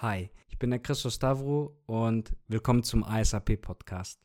Hi, ich bin der Christos Stavro und willkommen zum ASAP Podcast.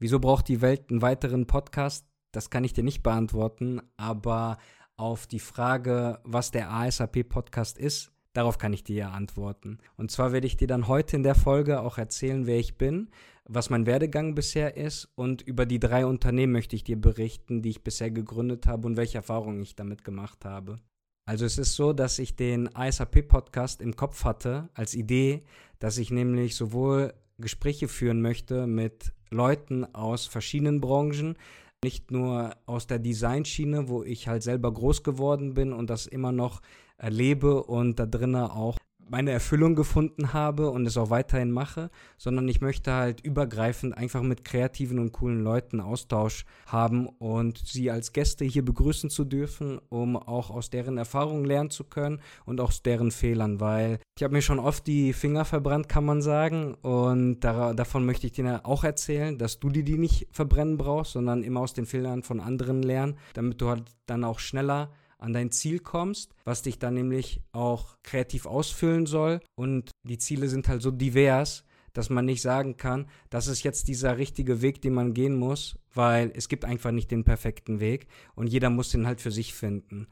Wieso braucht die Welt einen weiteren Podcast? Das kann ich dir nicht beantworten, aber auf die Frage, was der ASAP Podcast ist, darauf kann ich dir ja antworten. Und zwar werde ich dir dann heute in der Folge auch erzählen, wer ich bin, was mein Werdegang bisher ist und über die drei Unternehmen möchte ich dir berichten, die ich bisher gegründet habe und welche Erfahrungen ich damit gemacht habe. Also es ist so, dass ich den ISAP-Podcast im Kopf hatte als Idee, dass ich nämlich sowohl Gespräche führen möchte mit Leuten aus verschiedenen Branchen, nicht nur aus der Designschiene, wo ich halt selber groß geworden bin und das immer noch erlebe und da drinnen auch meine Erfüllung gefunden habe und es auch weiterhin mache, sondern ich möchte halt übergreifend einfach mit kreativen und coolen Leuten Austausch haben und sie als Gäste hier begrüßen zu dürfen, um auch aus deren Erfahrungen lernen zu können und aus deren Fehlern, weil ich habe mir schon oft die Finger verbrannt, kann man sagen, und da, davon möchte ich dir auch erzählen, dass du dir die nicht verbrennen brauchst, sondern immer aus den Fehlern von anderen lernen, damit du halt dann auch schneller an dein Ziel kommst, was dich dann nämlich auch kreativ ausfüllen soll. Und die Ziele sind halt so divers, dass man nicht sagen kann, das ist jetzt dieser richtige Weg, den man gehen muss, weil es gibt einfach nicht den perfekten Weg und jeder muss den halt für sich finden.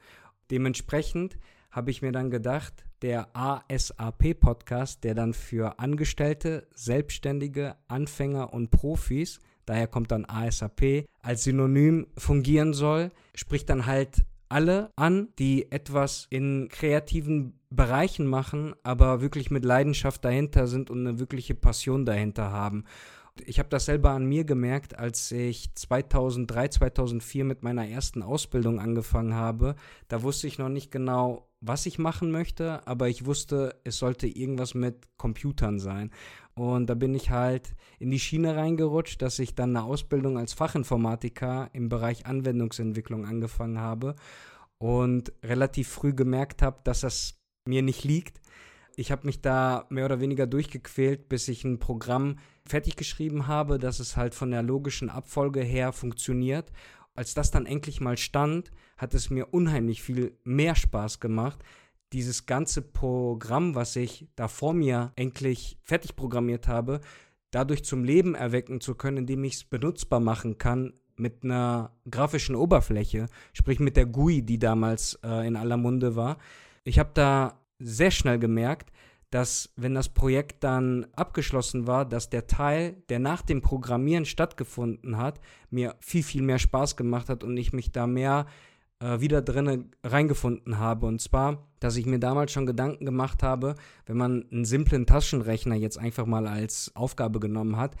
Dementsprechend habe ich mir dann gedacht, der ASAP-Podcast, der dann für Angestellte, Selbstständige, Anfänger und Profis, daher kommt dann ASAP, als Synonym fungieren soll, spricht dann halt alle an, die etwas in kreativen Bereichen machen, aber wirklich mit Leidenschaft dahinter sind und eine wirkliche Passion dahinter haben. Ich habe das selber an mir gemerkt, als ich 2003, 2004 mit meiner ersten Ausbildung angefangen habe. Da wusste ich noch nicht genau, was ich machen möchte, aber ich wusste, es sollte irgendwas mit Computern sein. Und da bin ich halt in die Schiene reingerutscht, dass ich dann eine Ausbildung als Fachinformatiker im Bereich Anwendungsentwicklung angefangen habe und relativ früh gemerkt habe, dass das mir nicht liegt. Ich habe mich da mehr oder weniger durchgequält, bis ich ein Programm fertig geschrieben habe, dass es halt von der logischen Abfolge her funktioniert. Als das dann endlich mal stand, hat es mir unheimlich viel mehr Spaß gemacht, dieses ganze Programm, was ich da vor mir endlich fertig programmiert habe, dadurch zum Leben erwecken zu können, indem ich es benutzbar machen kann mit einer grafischen Oberfläche, sprich mit der GUI, die damals äh, in aller Munde war. Ich habe da sehr schnell gemerkt, dass wenn das Projekt dann abgeschlossen war, dass der Teil, der nach dem Programmieren stattgefunden hat, mir viel, viel mehr Spaß gemacht hat und ich mich da mehr äh, wieder drinne reingefunden habe. Und zwar, dass ich mir damals schon Gedanken gemacht habe, wenn man einen simplen Taschenrechner jetzt einfach mal als Aufgabe genommen hat,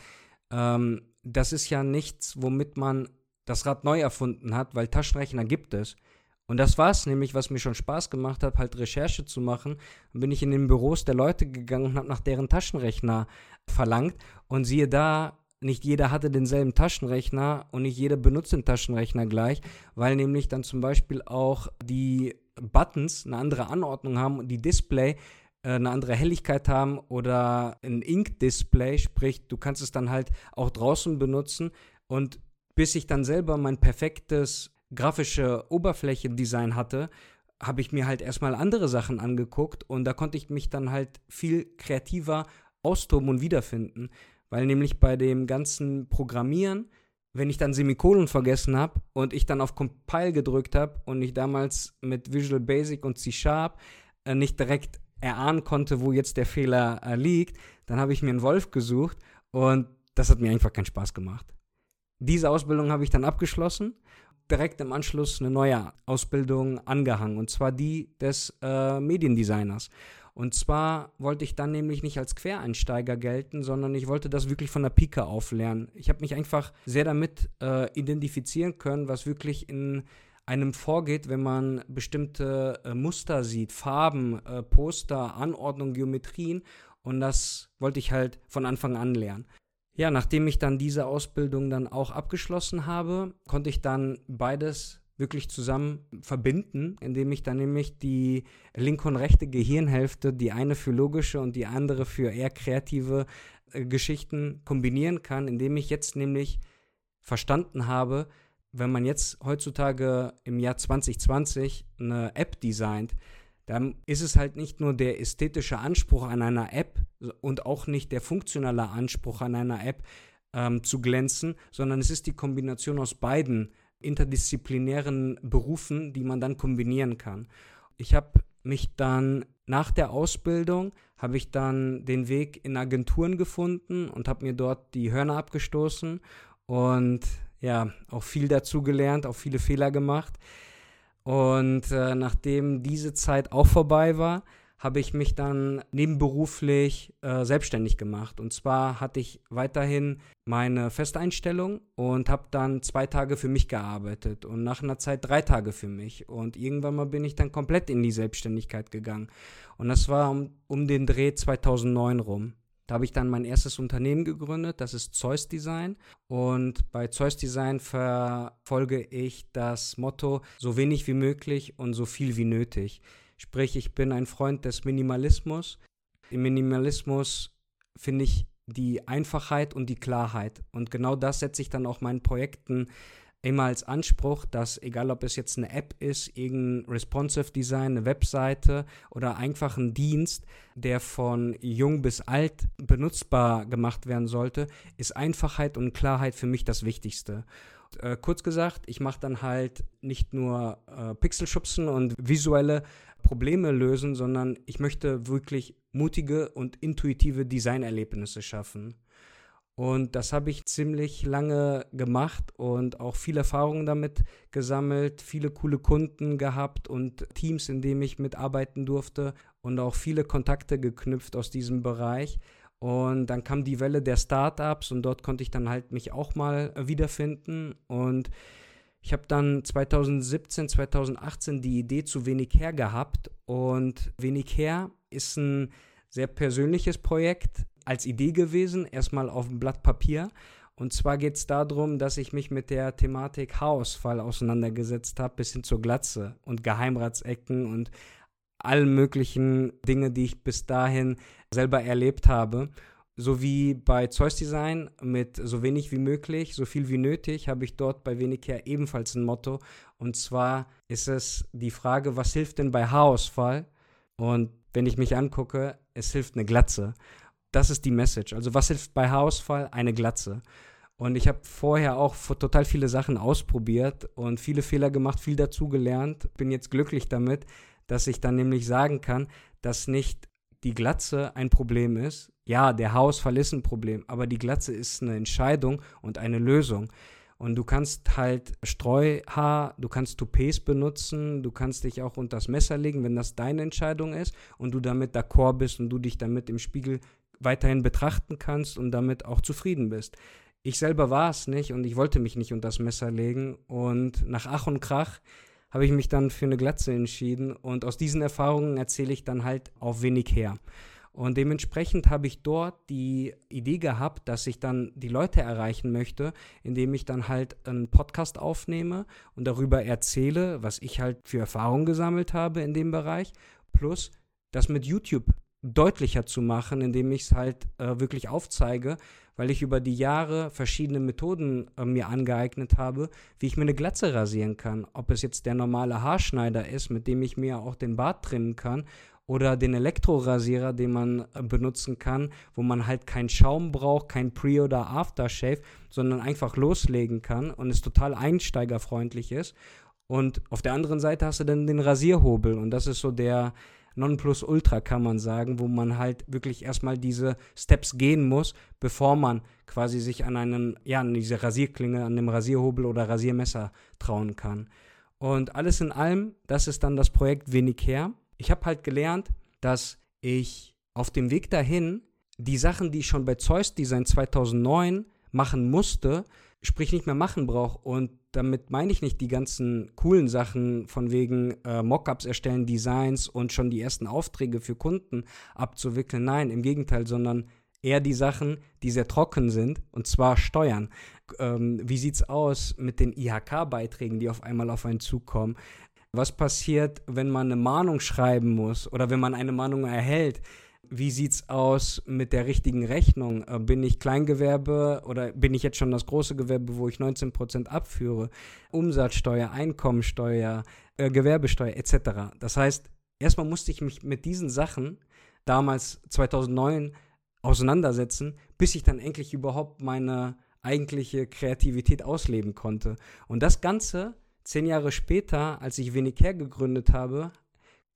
ähm, das ist ja nichts, womit man das Rad neu erfunden hat, weil Taschenrechner gibt es. Und das war es nämlich, was mir schon Spaß gemacht hat, halt Recherche zu machen. Dann bin ich in den Büros der Leute gegangen und habe nach deren Taschenrechner verlangt. Und siehe da, nicht jeder hatte denselben Taschenrechner und nicht jeder benutzt den Taschenrechner gleich, weil nämlich dann zum Beispiel auch die Buttons eine andere Anordnung haben und die Display äh, eine andere Helligkeit haben oder ein Ink-Display, sprich, du kannst es dann halt auch draußen benutzen und bis ich dann selber mein perfektes grafische Oberflächendesign hatte, habe ich mir halt erstmal andere Sachen angeguckt und da konnte ich mich dann halt viel kreativer austoben und wiederfinden, weil nämlich bei dem ganzen Programmieren, wenn ich dann Semikolon vergessen habe und ich dann auf Compile gedrückt habe und ich damals mit Visual Basic und C Sharp äh, nicht direkt erahnen konnte, wo jetzt der Fehler äh, liegt, dann habe ich mir einen Wolf gesucht und das hat mir einfach keinen Spaß gemacht. Diese Ausbildung habe ich dann abgeschlossen, direkt im Anschluss eine neue Ausbildung angehangen und zwar die des äh, Mediendesigners. Und zwar wollte ich dann nämlich nicht als Quereinsteiger gelten, sondern ich wollte das wirklich von der Pike auflernen. Ich habe mich einfach sehr damit äh, identifizieren können, was wirklich in einem vorgeht, wenn man bestimmte äh, Muster sieht, Farben, äh, Poster, Anordnung, Geometrien. Und das wollte ich halt von Anfang an lernen. Ja, nachdem ich dann diese Ausbildung dann auch abgeschlossen habe, konnte ich dann beides wirklich zusammen verbinden, indem ich dann nämlich die linke und rechte Gehirnhälfte, die eine für logische und die andere für eher kreative äh, Geschichten kombinieren kann, indem ich jetzt nämlich verstanden habe, wenn man jetzt heutzutage im Jahr 2020 eine App designt, dann ist es halt nicht nur der ästhetische Anspruch an einer App und auch nicht der funktionale Anspruch an einer App ähm, zu glänzen, sondern es ist die Kombination aus beiden interdisziplinären Berufen, die man dann kombinieren kann. Ich habe mich dann nach der Ausbildung habe ich dann den Weg in Agenturen gefunden und habe mir dort die Hörner abgestoßen und ja, auch viel dazu gelernt, auch viele Fehler gemacht. Und äh, nachdem diese Zeit auch vorbei war, habe ich mich dann nebenberuflich äh, selbstständig gemacht. Und zwar hatte ich weiterhin meine Festeinstellung und habe dann zwei Tage für mich gearbeitet und nach einer Zeit drei Tage für mich. Und irgendwann mal bin ich dann komplett in die Selbstständigkeit gegangen. Und das war um, um den Dreh 2009 rum. Da habe ich dann mein erstes Unternehmen gegründet, das ist Zeus Design. Und bei Zeus Design verfolge ich das Motto, so wenig wie möglich und so viel wie nötig. Sprich, ich bin ein Freund des Minimalismus. Im Minimalismus finde ich die Einfachheit und die Klarheit. Und genau das setze ich dann auch meinen Projekten immer als Anspruch, dass egal ob es jetzt eine App ist, irgendein responsive Design, eine Webseite oder einfach ein Dienst, der von jung bis alt benutzbar gemacht werden sollte, ist Einfachheit und Klarheit für mich das Wichtigste. Äh, kurz gesagt, ich mache dann halt nicht nur äh, Pixelschubsen und visuelle Probleme lösen, sondern ich möchte wirklich mutige und intuitive Designerlebnisse schaffen. Und das habe ich ziemlich lange gemacht und auch viel Erfahrung damit gesammelt, viele coole Kunden gehabt und Teams, in denen ich mitarbeiten durfte und auch viele Kontakte geknüpft aus diesem Bereich. Und dann kam die Welle der Startups und dort konnte ich dann halt mich auch mal wiederfinden. Und ich habe dann 2017, 2018 die Idee zu Wenig her gehabt. Und Wenig her ist ein sehr persönliches Projekt als Idee gewesen, erstmal auf dem Blatt Papier. Und zwar geht es darum, dass ich mich mit der Thematik Haarausfall auseinandergesetzt habe, bis hin zur Glatze und Geheimratsecken und allen möglichen Dinge, die ich bis dahin selber erlebt habe. So wie bei Zeus Design mit so wenig wie möglich, so viel wie nötig, habe ich dort bei Wenicare ebenfalls ein Motto. Und zwar ist es die Frage, was hilft denn bei Haarausfall? Und wenn ich mich angucke, es hilft eine Glatze. Das ist die Message. Also was hilft bei Haarausfall? Eine Glatze. Und ich habe vorher auch total viele Sachen ausprobiert und viele Fehler gemacht, viel dazu gelernt. Bin jetzt glücklich damit, dass ich dann nämlich sagen kann, dass nicht die Glatze ein Problem ist. Ja, der Haarausfall ist ein Problem, aber die Glatze ist eine Entscheidung und eine Lösung. Und du kannst halt Streuhaar, du kannst Toupets benutzen, du kannst dich auch unter das Messer legen, wenn das deine Entscheidung ist und du damit d'accord bist und du dich damit im Spiegel weiterhin betrachten kannst und damit auch zufrieden bist. Ich selber war es nicht und ich wollte mich nicht unter das Messer legen und nach Ach und Krach habe ich mich dann für eine Glatze entschieden und aus diesen Erfahrungen erzähle ich dann halt auch wenig her. Und dementsprechend habe ich dort die Idee gehabt, dass ich dann die Leute erreichen möchte, indem ich dann halt einen Podcast aufnehme und darüber erzähle, was ich halt für Erfahrungen gesammelt habe in dem Bereich, plus das mit YouTube deutlicher zu machen, indem ich es halt äh, wirklich aufzeige, weil ich über die Jahre verschiedene Methoden äh, mir angeeignet habe, wie ich mir eine Glatze rasieren kann. Ob es jetzt der normale Haarschneider ist, mit dem ich mir auch den Bart trimmen kann, oder den Elektrorasierer, den man äh, benutzen kann, wo man halt keinen Schaum braucht, kein Pre- oder Aftershave, sondern einfach loslegen kann und es total einsteigerfreundlich ist. Und auf der anderen Seite hast du dann den Rasierhobel und das ist so der Nonplusultra, kann man sagen, wo man halt wirklich erstmal diese Steps gehen muss, bevor man quasi sich an einen, ja, an diese Rasierklinge, an dem Rasierhobel oder Rasiermesser trauen kann. Und alles in allem, das ist dann das Projekt Wenig her. Ich habe halt gelernt, dass ich auf dem Weg dahin die Sachen, die ich schon bei Zeus Design 2009 machen musste, sprich nicht mehr machen brauche. Und damit meine ich nicht die ganzen coolen Sachen von wegen äh, Mockups erstellen, Designs und schon die ersten Aufträge für Kunden abzuwickeln. Nein, im Gegenteil, sondern eher die Sachen, die sehr trocken sind, und zwar Steuern. Ähm, wie es aus mit den IHK-Beiträgen, die auf einmal auf einen zukommen? Was passiert, wenn man eine Mahnung schreiben muss oder wenn man eine Mahnung erhält? Wie sieht es aus mit der richtigen Rechnung? Äh, bin ich Kleingewerbe oder bin ich jetzt schon das große Gewerbe, wo ich 19% abführe? Umsatzsteuer, Einkommensteuer, äh, Gewerbesteuer etc. Das heißt, erstmal musste ich mich mit diesen Sachen damals 2009 auseinandersetzen, bis ich dann endlich überhaupt meine eigentliche Kreativität ausleben konnte. Und das Ganze zehn Jahre später, als ich her gegründet habe,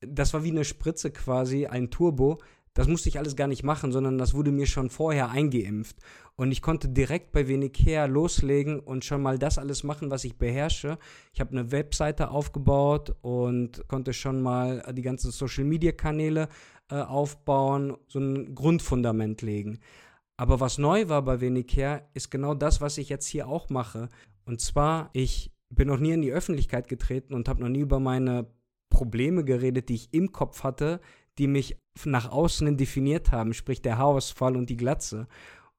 das war wie eine Spritze quasi, ein Turbo. Das musste ich alles gar nicht machen, sondern das wurde mir schon vorher eingeimpft. Und ich konnte direkt bei Wenig her loslegen und schon mal das alles machen, was ich beherrsche. Ich habe eine Webseite aufgebaut und konnte schon mal die ganzen Social-Media-Kanäle äh, aufbauen, so ein Grundfundament legen. Aber was neu war bei Wenig her, ist genau das, was ich jetzt hier auch mache. Und zwar, ich bin noch nie in die Öffentlichkeit getreten und habe noch nie über meine Probleme geredet, die ich im Kopf hatte, die mich nach außen definiert haben, sprich der Haarausfall und die Glatze.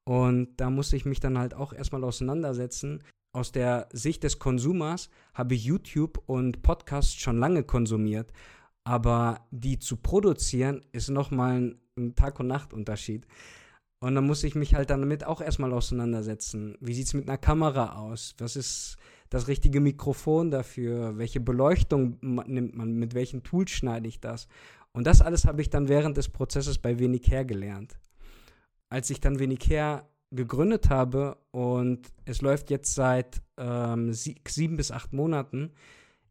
Und da musste ich mich dann halt auch erstmal auseinandersetzen. Aus der Sicht des Konsumers habe ich YouTube und Podcasts schon lange konsumiert, aber die zu produzieren ist nochmal ein Tag- und Nacht-Unterschied. Und dann muss ich mich halt damit auch erstmal auseinandersetzen. Wie sieht es mit einer Kamera aus? Was ist das richtige Mikrofon dafür? Welche Beleuchtung nimmt man? Mit welchen Tools schneide ich das? Und das alles habe ich dann während des Prozesses bei her gelernt. Als ich dann her gegründet habe und es läuft jetzt seit ähm, sie sieben bis acht Monaten,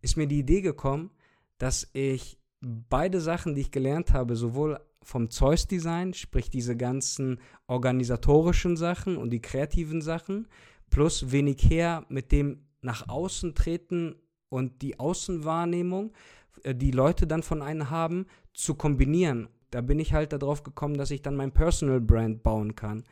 ist mir die Idee gekommen, dass ich beide Sachen, die ich gelernt habe, sowohl vom Zeus-Design, sprich diese ganzen organisatorischen Sachen und die kreativen Sachen, plus wenig her mit dem nach außen treten und die Außenwahrnehmung, äh, die Leute dann von einem haben, zu kombinieren. Da bin ich halt darauf gekommen, dass ich dann mein Personal Brand bauen kann.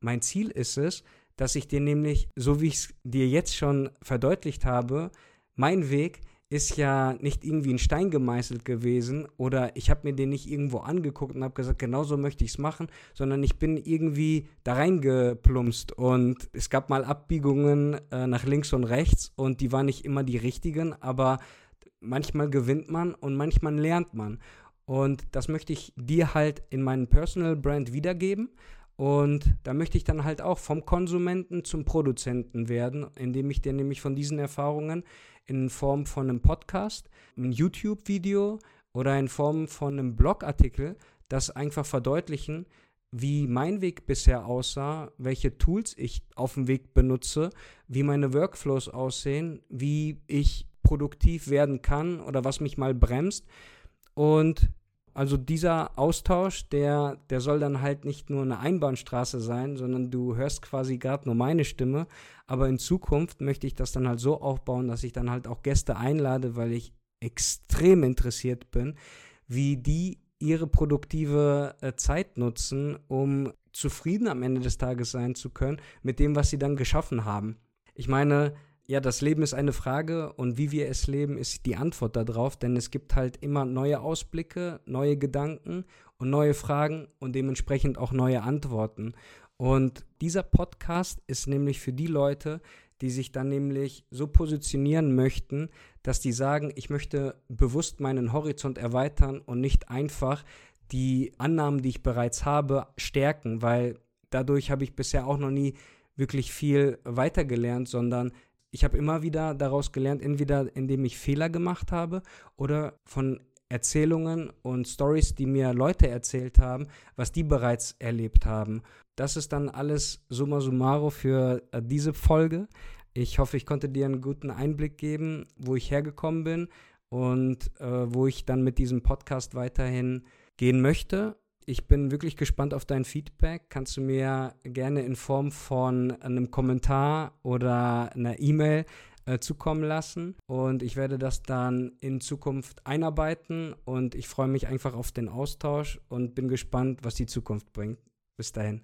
Mein Ziel ist es, dass ich dir nämlich, so wie ich es dir jetzt schon verdeutlicht habe, mein Weg ist ja nicht irgendwie ein Stein gemeißelt gewesen oder ich habe mir den nicht irgendwo angeguckt und habe gesagt, genau so möchte ich es machen, sondern ich bin irgendwie da reingeplumpst und es gab mal Abbiegungen äh, nach links und rechts und die waren nicht immer die richtigen, aber manchmal gewinnt man und manchmal lernt man. Und das möchte ich dir halt in meinem Personal Brand wiedergeben. Und da möchte ich dann halt auch vom Konsumenten zum Produzenten werden, indem ich dir nämlich von diesen Erfahrungen in Form von einem Podcast, einem YouTube-Video oder in Form von einem Blogartikel das einfach verdeutlichen, wie mein Weg bisher aussah, welche Tools ich auf dem Weg benutze, wie meine Workflows aussehen, wie ich produktiv werden kann oder was mich mal bremst. Und also dieser Austausch, der, der soll dann halt nicht nur eine Einbahnstraße sein, sondern du hörst quasi gerade nur meine Stimme. Aber in Zukunft möchte ich das dann halt so aufbauen, dass ich dann halt auch Gäste einlade, weil ich extrem interessiert bin, wie die ihre produktive äh, Zeit nutzen, um zufrieden am Ende des Tages sein zu können mit dem, was sie dann geschaffen haben. Ich meine, ja, das Leben ist eine Frage und wie wir es leben, ist die Antwort darauf, denn es gibt halt immer neue Ausblicke, neue Gedanken und neue Fragen und dementsprechend auch neue Antworten. Und dieser Podcast ist nämlich für die Leute, die sich dann nämlich so positionieren möchten, dass die sagen, ich möchte bewusst meinen Horizont erweitern und nicht einfach die Annahmen, die ich bereits habe, stärken, weil dadurch habe ich bisher auch noch nie wirklich viel weitergelernt, sondern ich habe immer wieder daraus gelernt, entweder indem ich Fehler gemacht habe oder von Erzählungen und Stories, die mir Leute erzählt haben, was die bereits erlebt haben. Das ist dann alles summa summarum für äh, diese Folge. Ich hoffe, ich konnte dir einen guten Einblick geben, wo ich hergekommen bin und äh, wo ich dann mit diesem Podcast weiterhin gehen möchte ich bin wirklich gespannt auf dein Feedback. Kannst du mir gerne in Form von einem Kommentar oder einer E-Mail äh, zukommen lassen. Und ich werde das dann in Zukunft einarbeiten. Und ich freue mich einfach auf den Austausch und bin gespannt, was die Zukunft bringt. Bis dahin.